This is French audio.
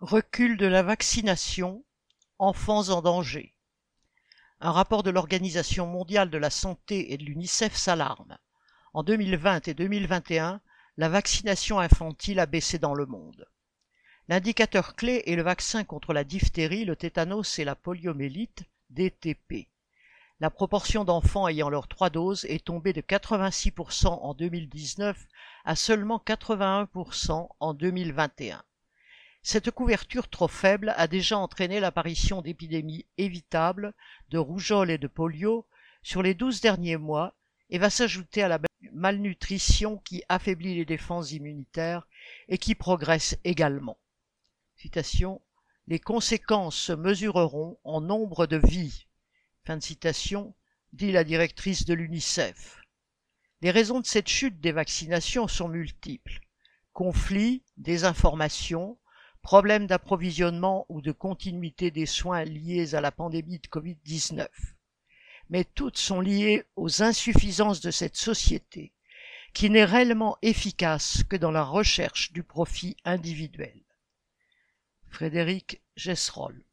Recul de la vaccination, enfants en danger. Un rapport de l'Organisation mondiale de la santé et de l'UNICEF s'alarme. En 2020 et 2021, la vaccination infantile a baissé dans le monde. L'indicateur clé est le vaccin contre la diphtérie, le tétanos et la poliomélite, DTP. La proportion d'enfants ayant leurs trois doses est tombée de 86% en 2019 à seulement 81% en 2021. Cette couverture trop faible a déjà entraîné l'apparition d'épidémies évitables de rougeole et de polio sur les douze derniers mois et va s'ajouter à la malnutrition qui affaiblit les défenses immunitaires et qui progresse également. Les conséquences se mesureront en nombre de vies. Fin de citation, dit la directrice de l'UNICEF. Les raisons de cette chute des vaccinations sont multiples. Conflits, désinformation, problèmes d'approvisionnement ou de continuité des soins liés à la pandémie de Covid-19. Mais toutes sont liées aux insuffisances de cette société, qui n'est réellement efficace que dans la recherche du profit individuel. Frédéric Gesserol